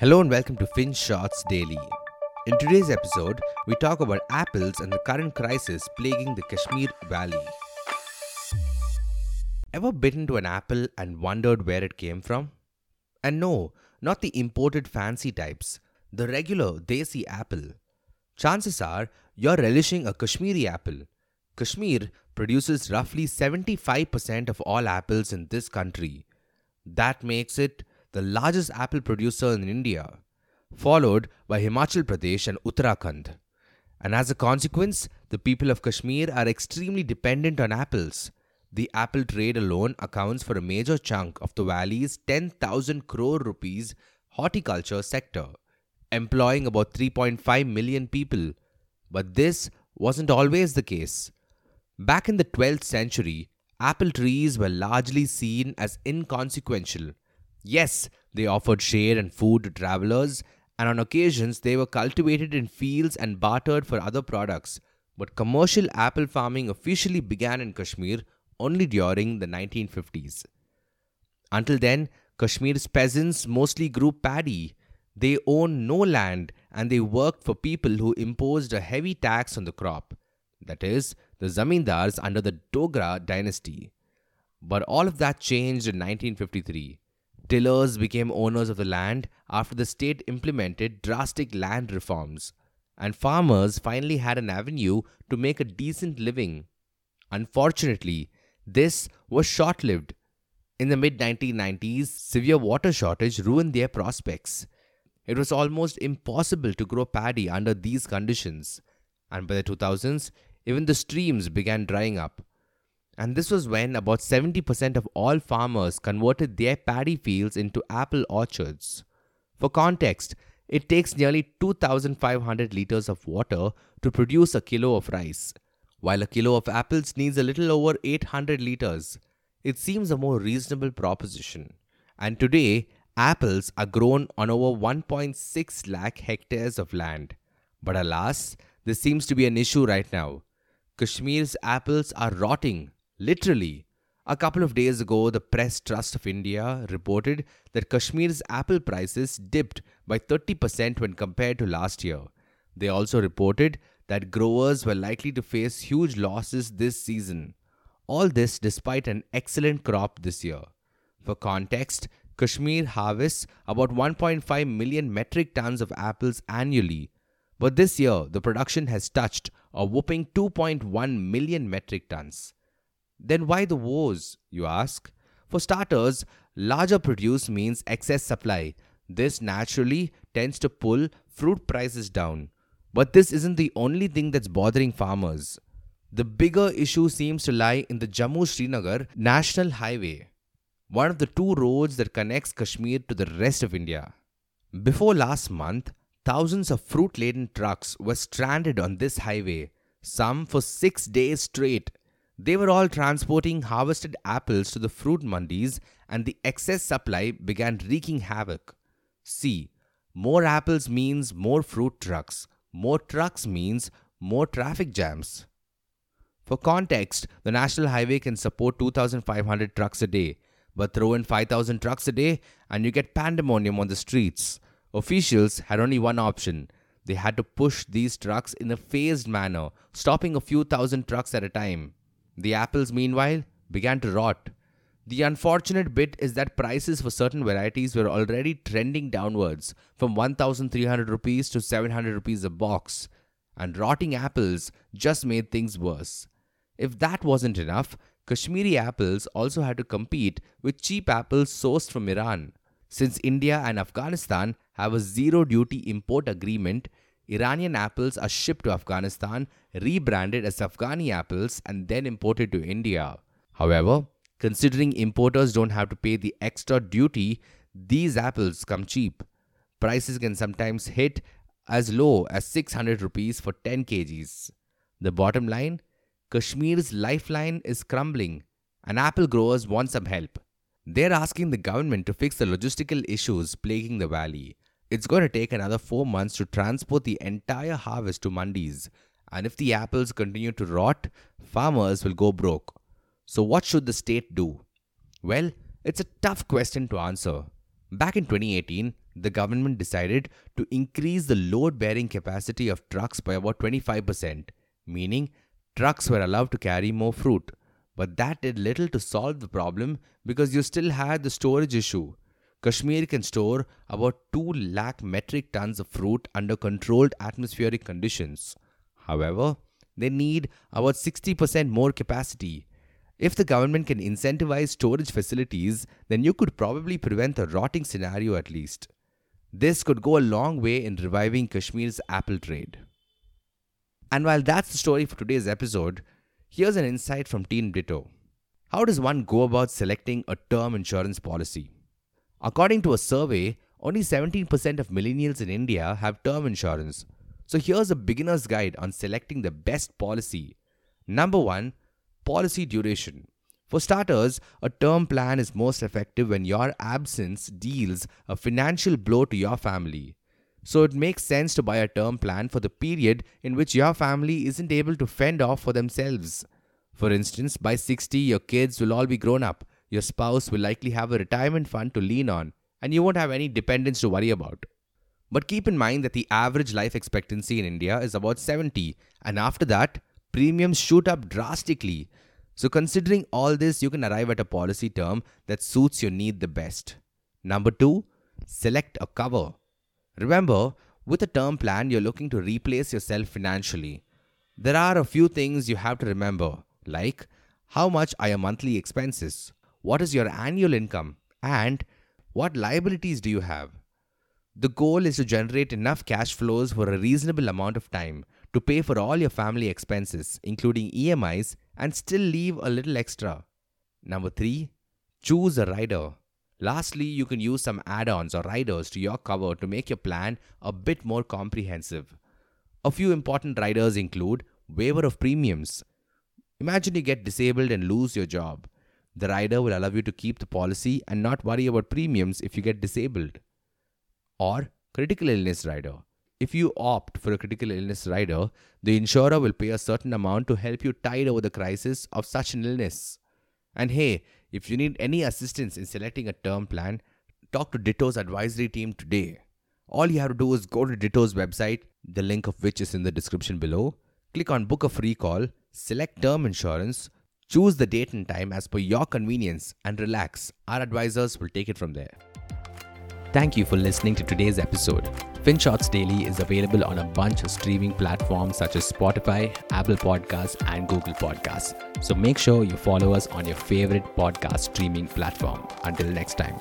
Hello and welcome to FinShots Daily. In today's episode, we talk about apples and the current crisis plaguing the Kashmir Valley. Ever bitten to an apple and wondered where it came from? And no, not the imported fancy types, the regular desi apple. Chances are you're relishing a Kashmiri apple. Kashmir produces roughly 75% of all apples in this country. That makes it the largest apple producer in India, followed by Himachal Pradesh and Uttarakhand. And as a consequence, the people of Kashmir are extremely dependent on apples. The apple trade alone accounts for a major chunk of the valley's 10,000 crore rupees horticulture sector, employing about 3.5 million people. But this wasn't always the case. Back in the 12th century, apple trees were largely seen as inconsequential Yes, they offered shade and food to travelers, and on occasions they were cultivated in fields and bartered for other products. But commercial apple farming officially began in Kashmir only during the 1950s. Until then, Kashmir's peasants mostly grew paddy. They owned no land and they worked for people who imposed a heavy tax on the crop. That is, the zamindars under the Dogra dynasty. But all of that changed in 1953 Tillers became owners of the land after the state implemented drastic land reforms, and farmers finally had an avenue to make a decent living. Unfortunately, this was short lived. In the mid 1990s, severe water shortage ruined their prospects. It was almost impossible to grow paddy under these conditions, and by the 2000s, even the streams began drying up and this was when about 70% of all farmers converted their paddy fields into apple orchards. For context, it takes nearly 2,500 liters of water to produce a kilo of rice, while a kilo of apples needs a little over 800 liters. It seems a more reasonable proposition. And today, apples are grown on over 1.6 lakh hectares of land. But alas, this seems to be an issue right now. Kashmir's apples are rotting Literally, a couple of days ago, the Press Trust of India reported that Kashmir's apple prices dipped by 30% when compared to last year. They also reported that growers were likely to face huge losses this season. All this despite an excellent crop this year. For context, Kashmir harvests about 1.5 million metric tons of apples annually, but this year the production has touched a whopping 2.1 million metric tons. Then why the woes, you ask? For starters, larger produce means excess supply. This naturally tends to pull fruit prices down. But this isn't the only thing that's bothering farmers. The bigger issue seems to lie in the Jammu Srinagar National Highway, one of the two roads that connects Kashmir to the rest of India. Before last month, thousands of fruit laden trucks were stranded on this highway, some for six days straight. They were all transporting harvested apples to the fruit mandis, and the excess supply began wreaking havoc. See, more apples means more fruit trucks. More trucks means more traffic jams. For context, the national highway can support 2,500 trucks a day, but throw in 5,000 trucks a day and you get pandemonium on the streets. Officials had only one option. They had to push these trucks in a phased manner, stopping a few thousand trucks at a time. The apples, meanwhile, began to rot. The unfortunate bit is that prices for certain varieties were already trending downwards from 1300 rupees to 700 rupees a box, and rotting apples just made things worse. If that wasn't enough, Kashmiri apples also had to compete with cheap apples sourced from Iran. Since India and Afghanistan have a zero duty import agreement, Iranian apples are shipped to Afghanistan, rebranded as Afghani apples, and then imported to India. However, considering importers don't have to pay the extra duty, these apples come cheap. Prices can sometimes hit as low as 600 rupees for 10 kgs. The bottom line Kashmir's lifeline is crumbling, and apple growers want some help. They're asking the government to fix the logistical issues plaguing the valley. It's going to take another four months to transport the entire harvest to mandis, and if the apples continue to rot, farmers will go broke. So, what should the state do? Well, it's a tough question to answer. Back in 2018, the government decided to increase the load bearing capacity of trucks by about 25%, meaning trucks were allowed to carry more fruit. But that did little to solve the problem because you still had the storage issue. Kashmir can store about 2 lakh metric tons of fruit under controlled atmospheric conditions. However, they need about 60% more capacity. If the government can incentivize storage facilities, then you could probably prevent the rotting scenario at least. This could go a long way in reviving Kashmir's apple trade. And while that's the story for today's episode, here's an insight from Team Ditto. How does one go about selecting a term insurance policy? According to a survey, only 17% of millennials in India have term insurance. So here's a beginner's guide on selecting the best policy. Number 1, policy duration. For starters, a term plan is most effective when your absence deals a financial blow to your family. So it makes sense to buy a term plan for the period in which your family isn't able to fend off for themselves. For instance, by 60, your kids will all be grown up, your spouse will likely have a retirement fund to lean on, and you won't have any dependents to worry about. But keep in mind that the average life expectancy in India is about 70, and after that, premiums shoot up drastically. So, considering all this, you can arrive at a policy term that suits your need the best. Number two, select a cover. Remember, with a term plan, you're looking to replace yourself financially. There are a few things you have to remember, like how much are your monthly expenses, what is your annual income, and what liabilities do you have. The goal is to generate enough cash flows for a reasonable amount of time to pay for all your family expenses, including EMIs, and still leave a little extra. Number 3. Choose a rider. Lastly, you can use some add ons or riders to your cover to make your plan a bit more comprehensive. A few important riders include waiver of premiums. Imagine you get disabled and lose your job. The rider will allow you to keep the policy and not worry about premiums if you get disabled. Or critical illness rider. If you opt for a critical illness rider, the insurer will pay a certain amount to help you tide over the crisis of such an illness. And hey, if you need any assistance in selecting a term plan, talk to Ditto's advisory team today. All you have to do is go to Ditto's website, the link of which is in the description below, click on book a free call, select term insurance, choose the date and time as per your convenience, and relax. Our advisors will take it from there. Thank you for listening to today's episode. FinShots Daily is available on a bunch of streaming platforms such as Spotify, Apple Podcasts, and Google Podcasts. So make sure you follow us on your favorite podcast streaming platform. Until next time.